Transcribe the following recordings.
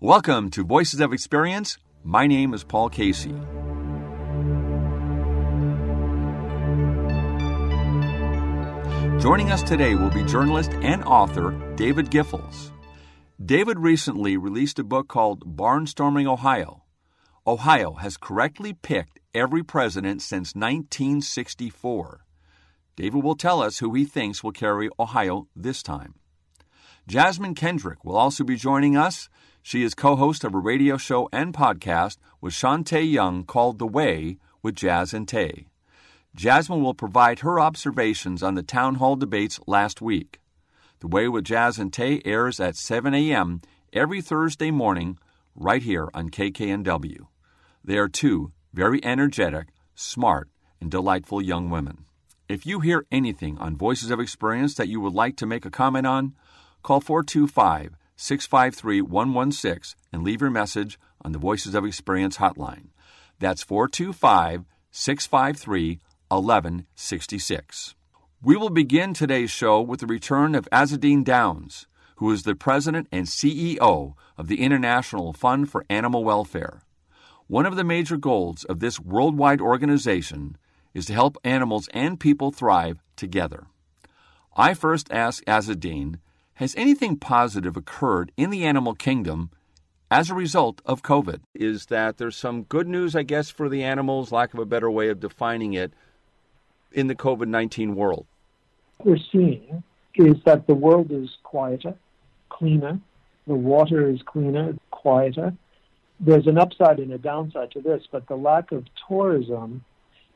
Welcome to Voices of Experience. My name is Paul Casey. Joining us today will be journalist and author David Giffels. David recently released a book called Barnstorming Ohio. Ohio has correctly picked every president since 1964. David will tell us who he thinks will carry Ohio this time. Jasmine Kendrick will also be joining us. She is co host of a radio show and podcast with Shantae Young called The Way with Jazz and Tay. Jasmine will provide her observations on the town hall debates last week. The Way with Jazz and Tay airs at 7 a.m. every Thursday morning right here on KKNW. They are two very energetic, smart, and delightful young women. If you hear anything on Voices of Experience that you would like to make a comment on, call 425 653 116 and leave your message on the Voices of Experience hotline. That's 425 653 1166. We will begin today's show with the return of Azzedine Downes, who is the president and CEO of the International Fund for Animal Welfare. One of the major goals of this worldwide organization is to help animals and people thrive together. I first asked Azzedine, has anything positive occurred in the animal kingdom as a result of COVID? Is that there's some good news, I guess, for the animals, lack of a better way of defining it, in the COVID 19 world? What we're seeing is that the world is quieter, cleaner, the water is cleaner, quieter. There's an upside and a downside to this, but the lack of tourism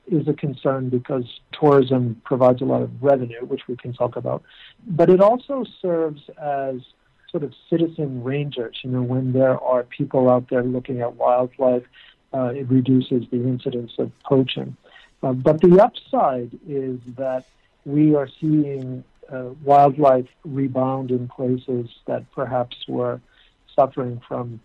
is a concern because tourism provides a lot of revenue, which we can talk about. But it also serves as sort of citizen rangers. You know, when there are people out there looking at wildlife, uh, it reduces the incidence of poaching. Uh, but the upside is that we are seeing uh, wildlife rebound in places that perhaps were suffering from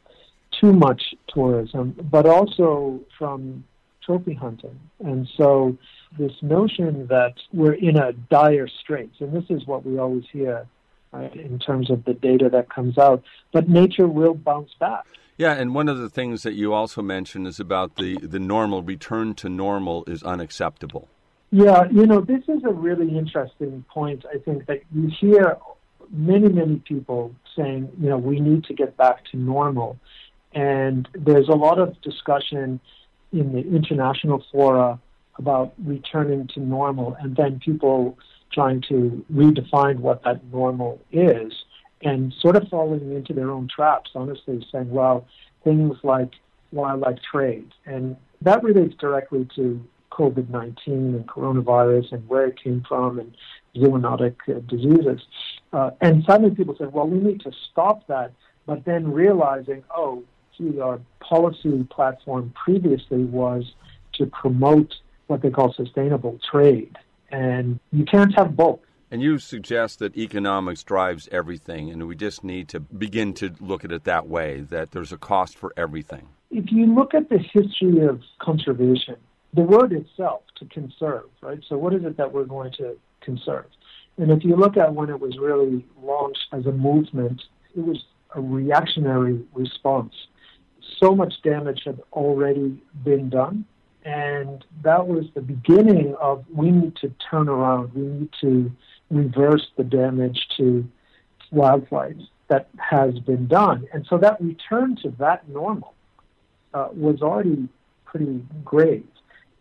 too much tourism, but also from trophy hunting. And so, this notion that we're in a dire straits, and this is what we always hear right, in terms of the data that comes out, but nature will bounce back. Yeah, and one of the things that you also mentioned is about the, the normal return to normal is unacceptable. Yeah, you know, this is a really interesting point. I think that you hear many, many people saying, you know, we need to get back to normal. And there's a lot of discussion in the international fora about returning to normal, and then people trying to redefine what that normal is and sort of falling into their own traps, honestly, saying, well, things like wildlife trade. And that relates directly to COVID 19 and coronavirus and where it came from and zoonotic uh, diseases. Uh, and suddenly people said, well, we need to stop that. But then realizing, oh, our uh, policy platform previously was to promote what they call sustainable trade. And you can't have both. And you suggest that economics drives everything, and we just need to begin to look at it that way that there's a cost for everything. If you look at the history of conservation, the word itself, to conserve, right? So, what is it that we're going to conserve? And if you look at when it was really launched as a movement, it was a reactionary response. So much damage had already been done. And that was the beginning of we need to turn around. We need to reverse the damage to wildlife that has been done. And so that return to that normal uh, was already pretty grave.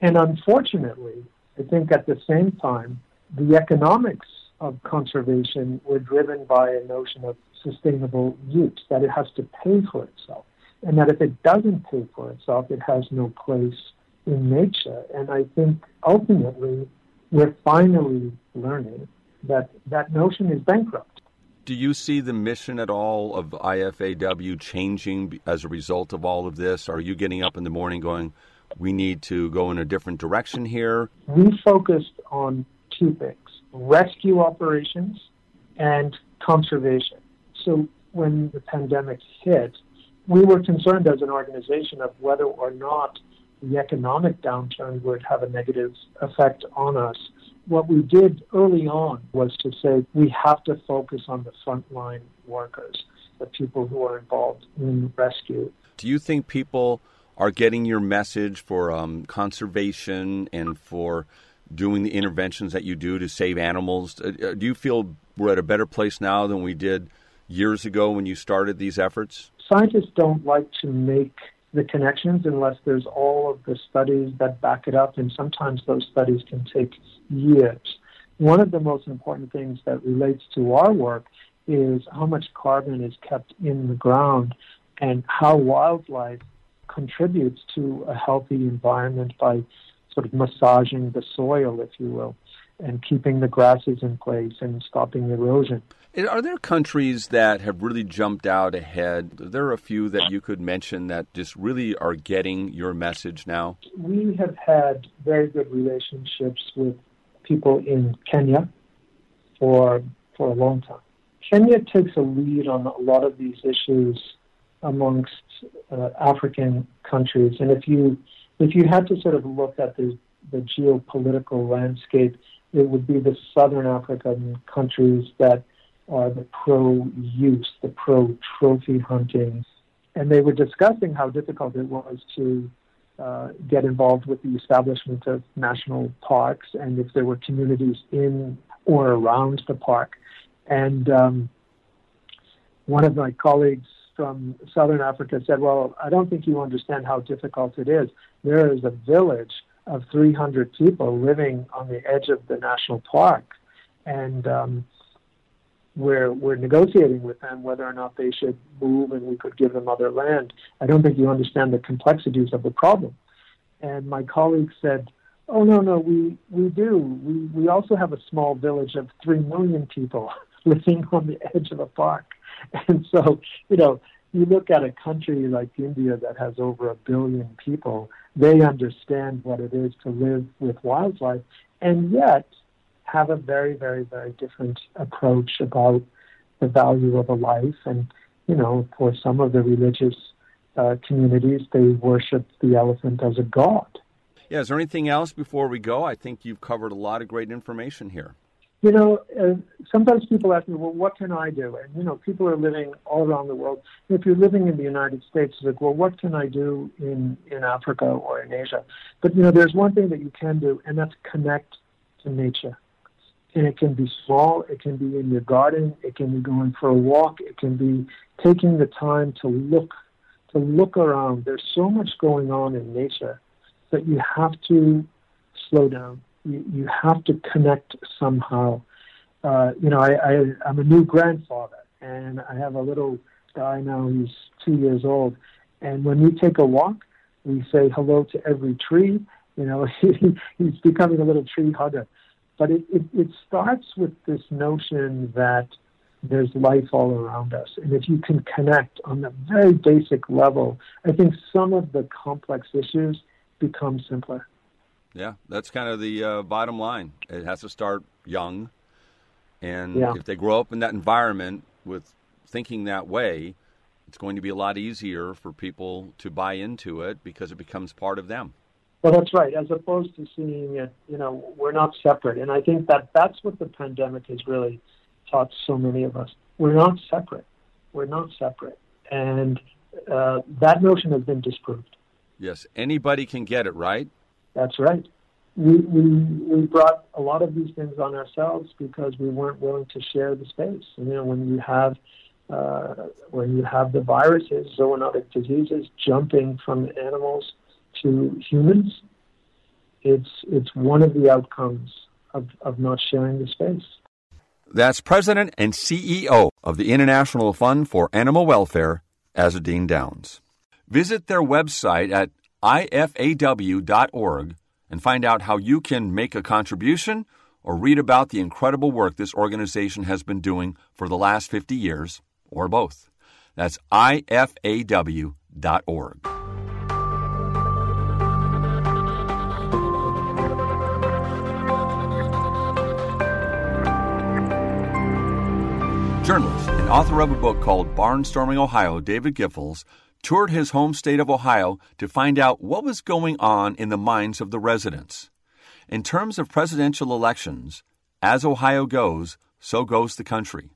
And unfortunately, I think at the same time, the economics of conservation were driven by a notion of sustainable use, that it has to pay for itself. And that if it doesn't pay for itself, it has no place in nature. And I think ultimately, we're finally learning that that notion is bankrupt. Do you see the mission at all of IFAW changing as a result of all of this? Are you getting up in the morning going, we need to go in a different direction here? We focused on two things rescue operations and conservation. So when the pandemic hit, we were concerned as an organization of whether or not the economic downturn would have a negative effect on us what we did early on was to say we have to focus on the frontline workers. the people who are involved in rescue. Do you think people are getting your message for um, conservation and for doing the interventions that you do to save animals? Uh, uh, do you feel we're at a better place now than we did years ago when you started these efforts? Scientists don't like to make the connections unless there's all of the studies that back it up, and sometimes those studies can take years. One of the most important things that relates to our work is how much carbon is kept in the ground and how wildlife contributes to a healthy environment by sort of massaging the soil, if you will, and keeping the grasses in place and stopping erosion. Are there countries that have really jumped out ahead? There are a few that you could mention that just really are getting your message now? We have had very good relationships with people in Kenya for for a long time. Kenya takes a lead on a lot of these issues amongst uh, African countries, and if you if you had to sort of look at the the geopolitical landscape, it would be the southern African countries that are the pro use, the pro trophy hunting. And they were discussing how difficult it was to uh, get involved with the establishment of national parks and if there were communities in or around the park. And um, one of my colleagues from Southern Africa said, Well, I don't think you understand how difficult it is. There is a village of 300 people living on the edge of the national park. And um, we're, we're negotiating with them whether or not they should move and we could give them other land. I don't think you understand the complexities of the problem. And my colleague said, Oh, no, no, we, we do. We, we also have a small village of 3 million people living on the edge of a park. And so, you know, you look at a country like India that has over a billion people, they understand what it is to live with wildlife. And yet, have a very, very, very different approach about the value of a life. And, you know, for some of the religious uh, communities, they worship the elephant as a god. Yeah, is there anything else before we go? I think you've covered a lot of great information here. You know, uh, sometimes people ask me, well, what can I do? And, you know, people are living all around the world. If you're living in the United States, it's like, well, what can I do in, in Africa or in Asia? But, you know, there's one thing that you can do, and that's connect to nature and it can be small, it can be in your garden, it can be going for a walk, it can be taking the time to look to look around. There's so much going on in nature that you have to slow down. You, you have to connect somehow. Uh, you know, I, I, I'm a new grandfather, and I have a little guy now. He's two years old, and when we take a walk, we say hello to every tree. You know, he's becoming a little tree hugger. But it, it, it starts with this notion that there's life all around us. And if you can connect on the very basic level, I think some of the complex issues become simpler. Yeah, that's kind of the uh, bottom line. It has to start young. And yeah. if they grow up in that environment with thinking that way, it's going to be a lot easier for people to buy into it because it becomes part of them. Well, that's right. As opposed to seeing it, you know, we're not separate. And I think that that's what the pandemic has really taught so many of us. We're not separate. We're not separate. And uh, that notion has been disproved. Yes, anybody can get it, right? That's right. We, we, we brought a lot of these things on ourselves because we weren't willing to share the space. And, you know, when you have uh, when you have the viruses, zoonotic diseases jumping from animals to humans, it's it's one of the outcomes of, of not sharing the space. That's President and CEO of the International Fund for Animal Welfare, Azzedine Downes. Visit their website at ifaw.org and find out how you can make a contribution or read about the incredible work this organization has been doing for the last 50 years, or both. That's ifaw.org. Journalist and author of a book called Barnstorming Ohio, David Giffels, toured his home state of Ohio to find out what was going on in the minds of the residents. In terms of presidential elections, as Ohio goes, so goes the country.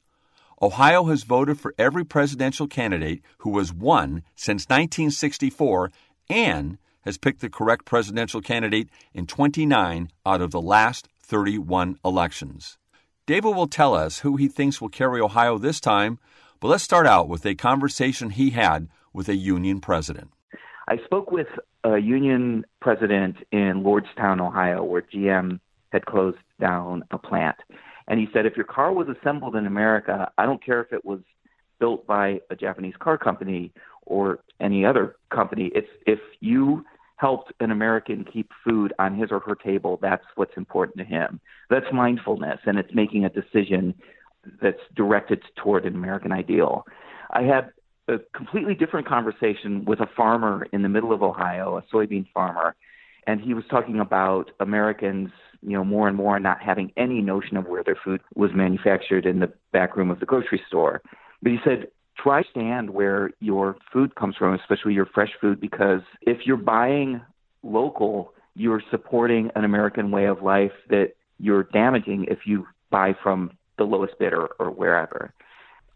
Ohio has voted for every presidential candidate who has won since 1964 and has picked the correct presidential candidate in 29 out of the last 31 elections. David will tell us who he thinks will carry Ohio this time, but let's start out with a conversation he had with a union president. I spoke with a union president in Lordstown, Ohio, where GM had closed down a plant. And he said, if your car was assembled in America, I don't care if it was built by a Japanese car company or any other company. It's if you helped an American keep food on his or her table, that's what's important to him. That's mindfulness, and it's making a decision that's directed toward an American ideal. I had a completely different conversation with a farmer in the middle of Ohio, a soybean farmer, and he was talking about Americans you know, more and more not having any notion of where their food was manufactured in the back room of the grocery store. But he said, try to stand where your food comes from, especially your fresh food, because if you're buying local, you're supporting an American way of life that you're damaging if you buy from the lowest bidder or wherever.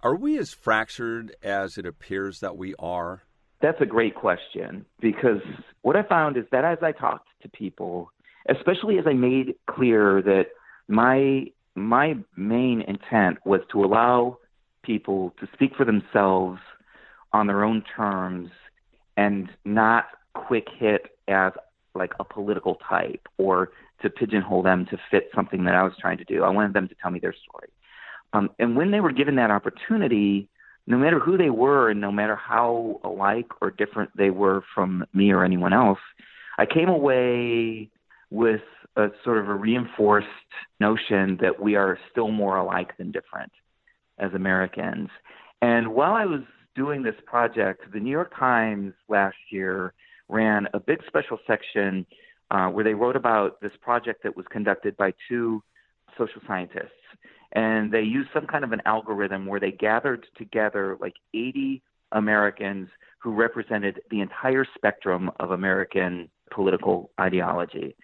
Are we as fractured as it appears that we are? That's a great question because what I found is that as I talked to people, especially as I made clear that my my main intent was to allow people to speak for themselves on their own terms and not quick hit as like a political type or to pigeonhole them to fit something that I was trying to do. I wanted them to tell me their story. Um, and when they were given that opportunity, no matter who they were and no matter how alike or different they were from me or anyone else, I came away with a sort of a reinforced notion that we are still more alike than different as Americans. And while I was doing this project, the New York Times last year ran a big special section uh, where they wrote about this project that was conducted by two social scientists. And they used some kind of an algorithm where they gathered together like 80 Americans who represented the entire spectrum of American political ideology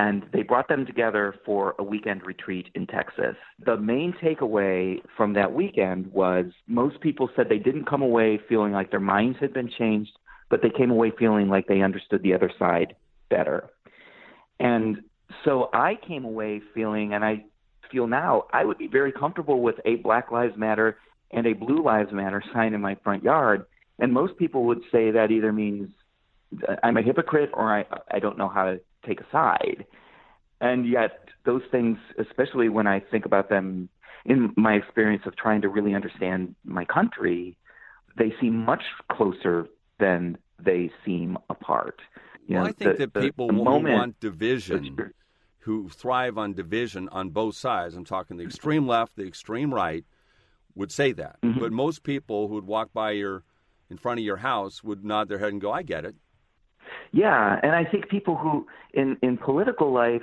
and they brought them together for a weekend retreat in Texas. The main takeaway from that weekend was most people said they didn't come away feeling like their minds had been changed, but they came away feeling like they understood the other side better. And so I came away feeling, and I feel now, I would be very comfortable with a Black Lives Matter and a Blue Lives Matter sign in my front yard. And most people would say that either means I'm a hypocrite or I, I don't know how to take a side. And yet, those things, especially when I think about them in my experience of trying to really understand my country, they seem much closer than they seem apart. You well, know, I think the, that people the, the who want division, who thrive on division on both sides, I'm talking the extreme left, the extreme right, would say that. Mm-hmm. But most people who would walk by your in front of your house would nod their head and go, "I get it." Yeah, and I think people who in in political life,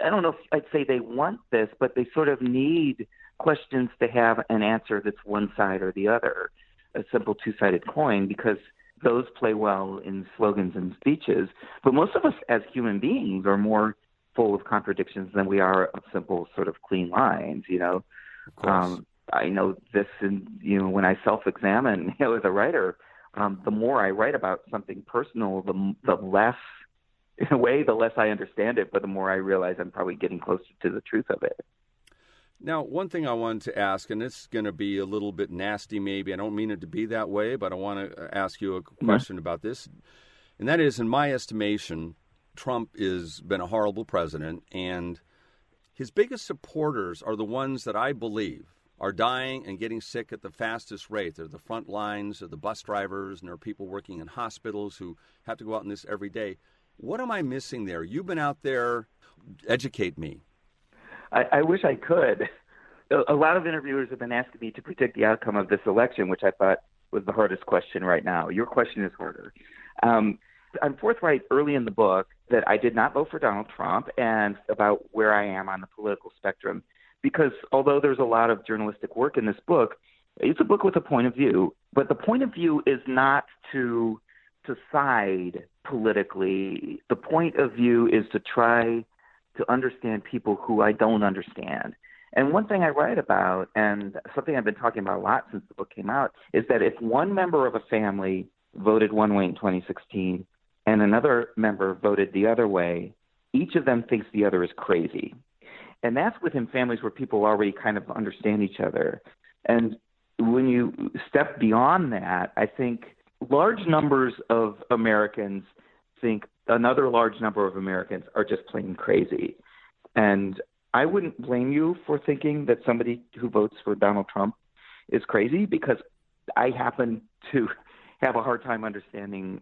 I don't know if I'd say they want this, but they sort of need questions to have an answer that's one side or the other, a simple two-sided coin, because those play well in slogans and speeches. But most of us as human beings are more full of contradictions than we are of simple sort of clean lines, you know. Um, I know this, and you know, when I self-examine you know, as a writer, um, the more I write about something personal, the the less, in a way, the less I understand it, but the more I realize I'm probably getting closer to the truth of it. Now, one thing I wanted to ask, and this is going to be a little bit nasty, maybe. I don't mean it to be that way, but I want to ask you a question yeah. about this. And that is, in my estimation, Trump has been a horrible president, and his biggest supporters are the ones that I believe are dying and getting sick at the fastest rate. They're the front lines, they're the bus drivers, and there are people working in hospitals who have to go out in this every day. What am I missing there? You've been out there. Educate me. I, I wish I could. A lot of interviewers have been asking me to predict the outcome of this election, which I thought was the hardest question right now. Your question is harder. Um, I'm forthright early in the book that I did not vote for Donald Trump and about where I am on the political spectrum because although there's a lot of journalistic work in this book, it's a book with a point of view, but the point of view is not to to side politically. The point of view is to try to understand people who I don't understand And one thing I write about, and something I've been talking about a lot since the book came out, is that if one member of a family voted one way in 2016 and another member voted the other way, each of them thinks the other is crazy. And that's within families where people already kind of understand each other. And when you step beyond that, I think large numbers of Americans think another large number of Americans are just plain crazy. And I wouldn't blame you for thinking that somebody who votes for Donald Trump is crazy because I happen to have a hard time understanding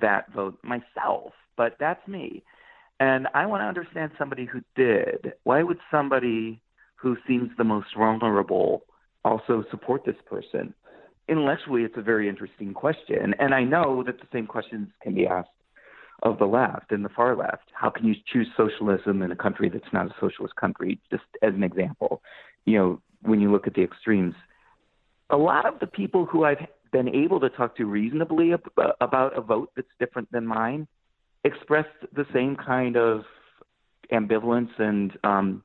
that vote myself, but that's me. And I want to understand somebody who did. Why would somebody who seems the most vulnerable also support this person? Intellectually, it's a very interesting question. And I know that the same questions can be asked of the left and the far left. How can you choose socialism in a country that's not a socialist country? Just as an example, you know, when you look at the extremes, a lot of the people who I've been able to talk to reasonably about a vote that's different than mine expressed the same kind of ambivalence and um,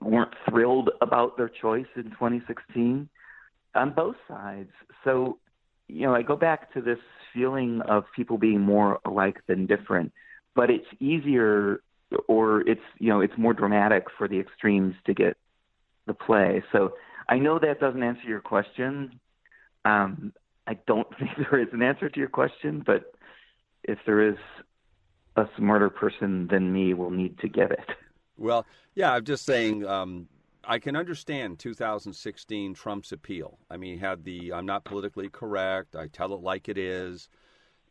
weren't thrilled about their choice in 2016 on both sides. So, you know, I go back to this feeling of people being more alike than different, but it's easier or it's, you know, it's more dramatic for the extremes to get the play. So I know that doesn't answer your question. Um, I don't think there is an answer to your question, but if there is, a smarter person than me will need to get it. Well, yeah, I'm just saying. Um, I can understand 2016 Trump's appeal. I mean, he had the "I'm not politically correct. I tell it like it is."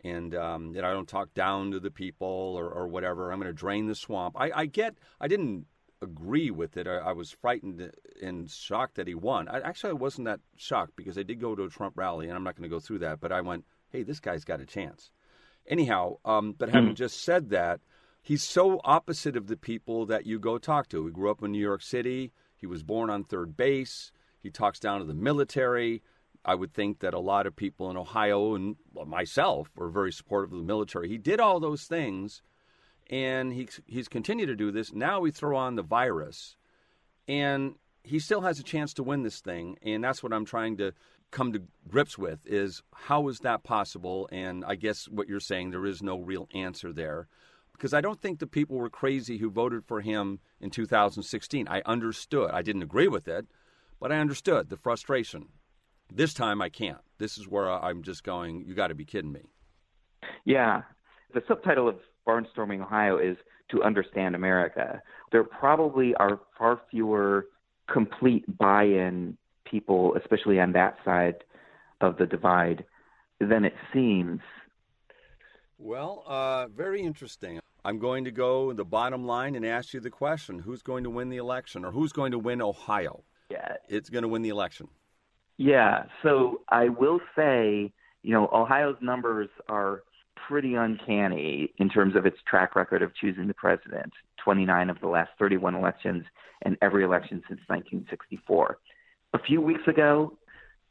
and um, you know, I don't talk down to the people or, or whatever. I'm going to drain the swamp. I, I, get. I didn't agree with it. I, I, was frightened and shocked that he won. I, actually, I wasn't that shocked because I did go to a Trump rally, and I'm not going to go through that. But I went, "Hey, this guy's got a chance." Anyhow, um, but having mm. just said that, he's so opposite of the people that you go talk to. He grew up in New York City. He was born on third base. He talks down to the military. I would think that a lot of people in Ohio and myself were very supportive of the military. He did all those things, and he, he's continued to do this. Now we throw on the virus, and he still has a chance to win this thing. And that's what I'm trying to come to grips with is how is that possible? And I guess what you're saying, there is no real answer there. Because I don't think the people were crazy who voted for him in 2016. I understood. I didn't agree with it, but I understood the frustration. This time I can't. This is where I'm just going, you got to be kidding me. Yeah. The subtitle of Barnstorming Ohio is To Understand America. There probably are far fewer complete buy in people, especially on that side of the divide, than it seems. Well, uh, very interesting. I'm going to go the bottom line and ask you the question who's going to win the election or who's going to win Ohio? Yeah. It's going to win the election. Yeah. So I will say, you know, Ohio's numbers are pretty uncanny in terms of its track record of choosing the president 29 of the last 31 elections and every election since 1964 a few weeks ago,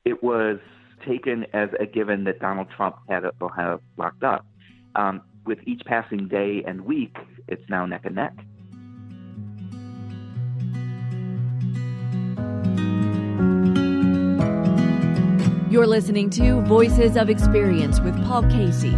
it was taken as a given that Donald Trump had Ohio locked up. Um, with each passing day and week, it's now neck and neck. You're listening to Voices of Experience with Paul Casey.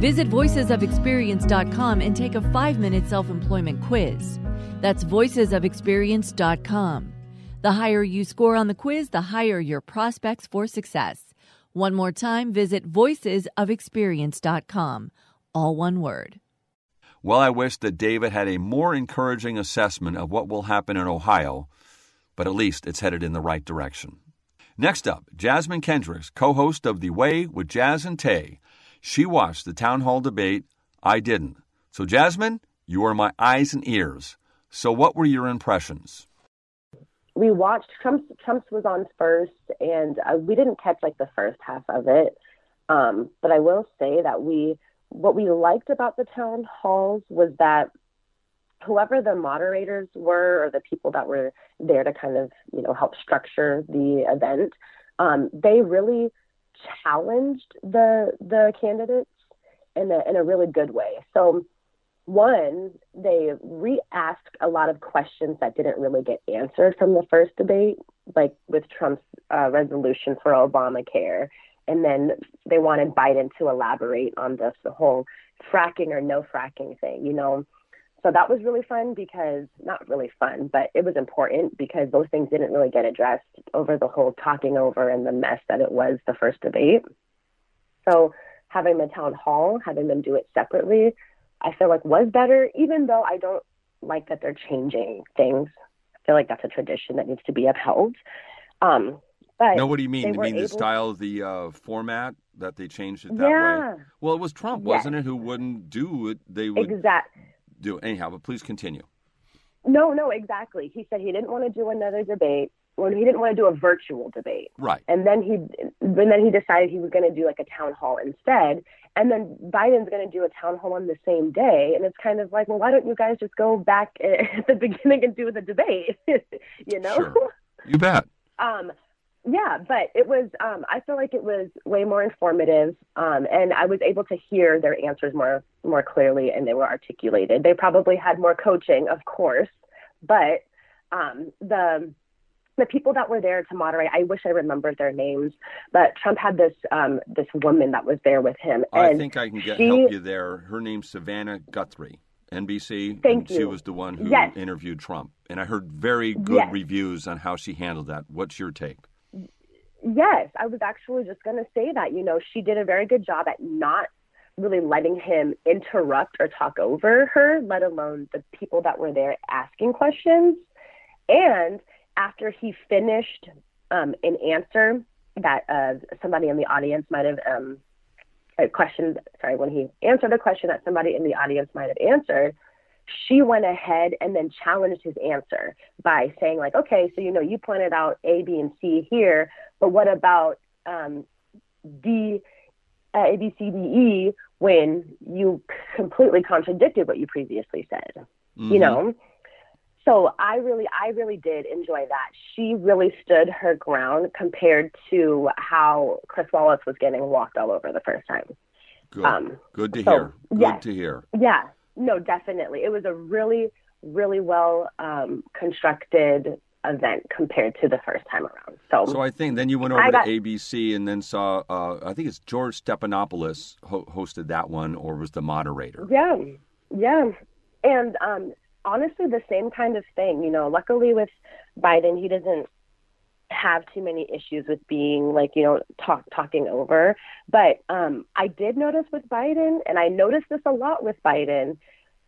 Visit voicesofexperience.com and take a five minute self employment quiz. That's voicesofexperience.com. The higher you score on the quiz, the higher your prospects for success. One more time, visit voicesofexperience.com. All one word. Well, I wish that David had a more encouraging assessment of what will happen in Ohio, but at least it's headed in the right direction. Next up, Jasmine Kendricks, co host of The Way with Jazz and Tay. She watched the town hall debate. I didn't. So, Jasmine, you are my eyes and ears. So, what were your impressions? We watched Trump's Trump's was on first, and uh, we didn't catch like the first half of it. Um, but I will say that we what we liked about the town halls was that whoever the moderators were or the people that were there to kind of you know help structure the event, um, they really challenged the the candidates in a in a really good way. So one, they re asked a lot of questions that didn't really get answered from the first debate, like with Trump's uh, resolution for Obamacare. And then they wanted Biden to elaborate on this the whole fracking or no fracking thing, you know. So that was really fun because not really fun, but it was important because those things didn't really get addressed over the whole talking over and the mess that it was the first debate. So having the town hall, having them do it separately, I feel like was better, even though I don't like that they're changing things. I feel like that's a tradition that needs to be upheld. Um, but no, what do you mean? You mean able... the style, the uh, format that they changed it that yeah. way? Well, it was Trump, wasn't it, who wouldn't do it? They would exactly do it anyhow. But please continue. No, no, exactly. He said he didn't want to do another debate. Well, he didn't want to do a virtual debate. Right. And then he, and then he decided he was going to do like a town hall instead. And then Biden's going to do a town hall on the same day. And it's kind of like, well, why don't you guys just go back at the beginning and do the debate? you know? Sure. You bet. um, yeah, but it was, um, I feel like it was way more informative. Um, and I was able to hear their answers more, more clearly and they were articulated. They probably had more coaching, of course, but, um, the, the people that were there to moderate, I wish I remembered their names, but Trump had this um, this woman that was there with him. And I think I can get she, help you there. Her name's Savannah Guthrie, NBC. Thank and She was the one who Yes. interviewed Trump, and I heard very good Yes. reviews on how she handled that. What's your take? Yes, I was actually just going to say that. You know, she did a very good job at not really letting him interrupt or talk over her, let alone the people that were there asking questions. And after he finished um, an answer that uh, somebody in the audience might have um, a question, sorry, when he answered a question that somebody in the audience might have answered, she went ahead and then challenged his answer by saying like, okay, so you know, you pointed out A, B, and C here, but what about um, D, uh, A, B, C, D, E when you completely contradicted what you previously said? Mhm. You know. So I really, I really did enjoy that. She really stood her ground compared to how Chris Wallace was getting walked all over the first time. Good. Um, good to so, hear. Good yes. to hear. Yeah, no, definitely. It was a really, really well um, constructed event compared to the first time around. So, So I think then you went over I to ABC and then saw. Uh, I think it's George Stephanopoulos ho- hosted that one, or was the moderator. yeah, yeah. And um, honestly, the same kind of thing. You know, luckily with Biden, he doesn't have too many issues with being like you know talk talking over but um i did notice with biden and i noticed this a lot with biden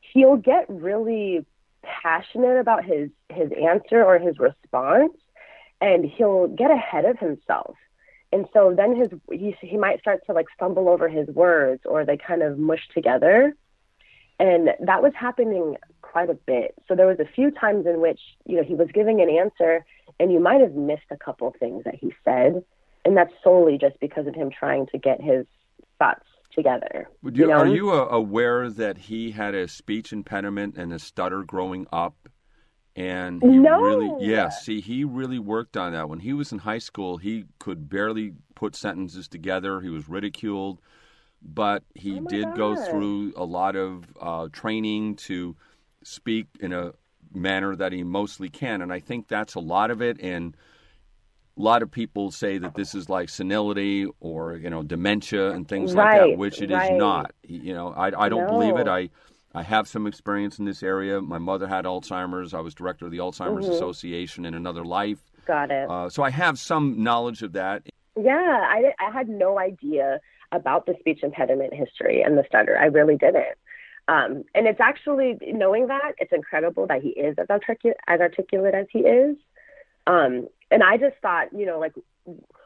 he'll get really passionate about his his answer or his response and he'll get ahead of himself and so then his he, he might start to like stumble over his words or they kind of mush together and that was happening quite a bit so there was a few times in which you know he was giving an answer and you might have missed a couple of things that he said and that's solely just because of him trying to get his thoughts together Would you, know? Are you uh, aware that he had a speech impediment and a stutter growing up? And he No. really, yes, see, he really worked on that. When he was in high school, he could barely put sentences together. He was ridiculed, but he Oh did go through a lot of uh, training to speak in a manner that he mostly can. And I think that's a lot of it. And a lot of people say that this is like senility or you know dementia and things like that, which it is right. not. You know, I I don't believe it. I I have some experience in this area. My mother had Alzheimer's. I was director of the Alzheimer's Mm-hmm. Association in another life, got it uh, so I have some knowledge of that. Yeah, I, I had no idea about the speech impediment history and the stutter. I really didn't. Um, and it's actually knowing that it's incredible that he is as articulate as articulate as he is. Um, and I just thought, you know, like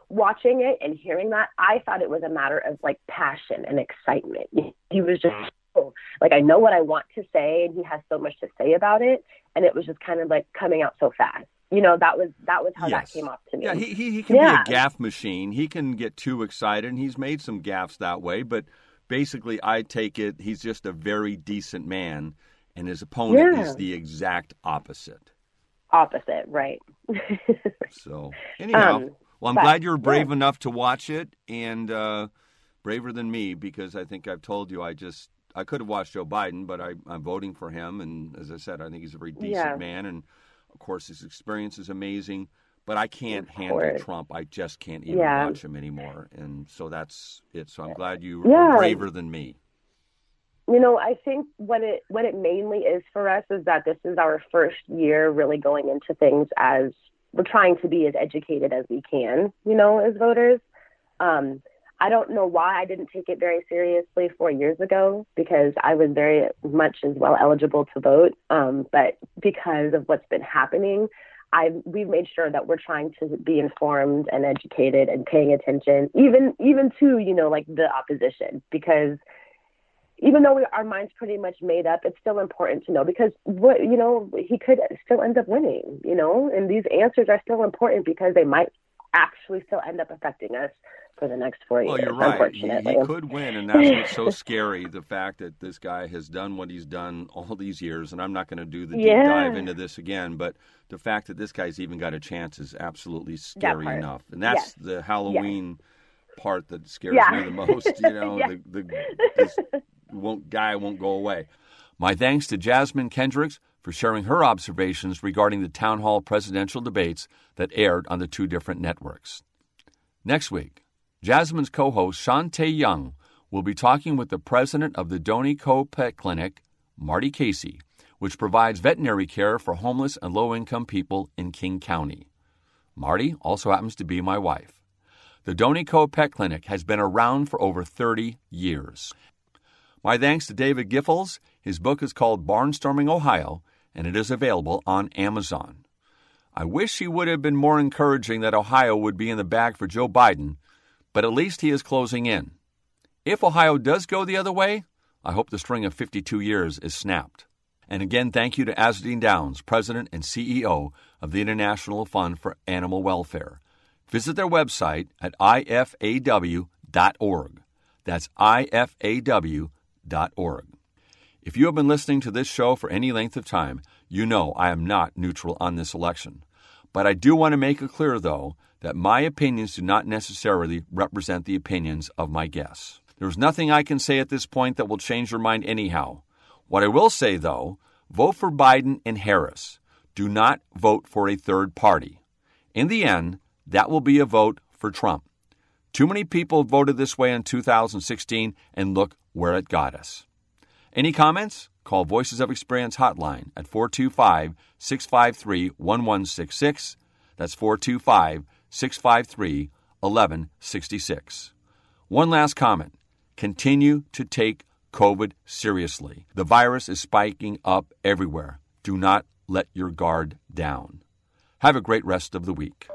watching it and hearing that, I thought it was a matter of like passion and excitement. He was just so- like, I know what I want to say, and he has so much to say about it, and it was just kind of like coming out so fast. You know, that was that was how Yes. that came off to me. Yeah, he he, he can Yeah. be a gaff machine. He can get too excited, and he's made some gaffes that way. But basically, I take it he's just a very decent man, and his opponent Yeah. is the exact opposite. Opposite, right? So anyhow, Um, well, I'm but, glad you're brave yeah. enough to watch it, and uh, braver than me because I think I've told you I just I could have watched Joe Biden, but I, am voting for him. And as I said, I think he's a very decent yeah. man, and of course his experience is amazing. But I can't handle Trump. I just can't even yeah. watch him anymore. And so that's it. So I'm glad you yeah. are braver than me. You know, I think what it what it mainly is for us is that this is our first year really going into things as we're trying to be as educated as we can, you know, as voters. Um, I don't know why I didn't take it very seriously four years ago because I was very much as well eligible to vote. Um, but because of what's been happening, I we've made sure that we're trying to be informed and educated and paying attention, even even to you know like the opposition because even though we, our mind's pretty much made up, it's still important to know because what you know he could still end up winning, you know, and these answers are still important because they might actually still end up affecting us for the next four well, years. Well, you're right. He, he could win, and that's what's so scary. The fact that this guy has done what he's done all these years, and I'm not going to do the deep dive into this again, but the fact that this guy's even got a chance is absolutely scary enough, and that's yes. the Halloween. Yes. Part that scares yeah. me the most, you know, yeah. the, the this won't guy won't go away. My thanks to Jasmine Kendricks for sharing her observations regarding the town hall presidential debates that aired on the two different networks. Next week, Jasmine's co host Shantae Young will be talking with the president of the Doney Coe Pet Clinic, Marty Casey, which provides veterinary care for homeless and low income people in King County. Marty also happens to be my wife. The Doney Coe Pet Clinic has been around for over 30 years. My thanks to David Giffels. His book is called Barnstorming Ohio, and it is available on Amazon. I wish he would have been more encouraging that Ohio would be in the bag for Joe Biden, but at least he is closing in. If Ohio does go the other way, I hope the string of 52 years is snapped. And again, thank you to Azzedine Downes, President and CEO of the International Fund for Animal Welfare. Visit their website at ifaw.org. That's ifaw.org. If you have been listening to this show for any length of time, you know I am not neutral on this election. But I do want to make it clear, though, that my opinions do not necessarily represent the opinions of my guests. There is nothing I can say at this point that will change your mind anyhow. What I will say, though, vote for Biden and Harris. Do not vote for a third party. In the end, that will be a vote for Trump. Too many people voted this way in 2016, and look where it got us. Any comments? Call Voices of Experience hotline at 425 653 1166. That's 425 653 1166. One last comment continue to take COVID seriously. The virus is spiking up everywhere. Do not let your guard down. Have a great rest of the week.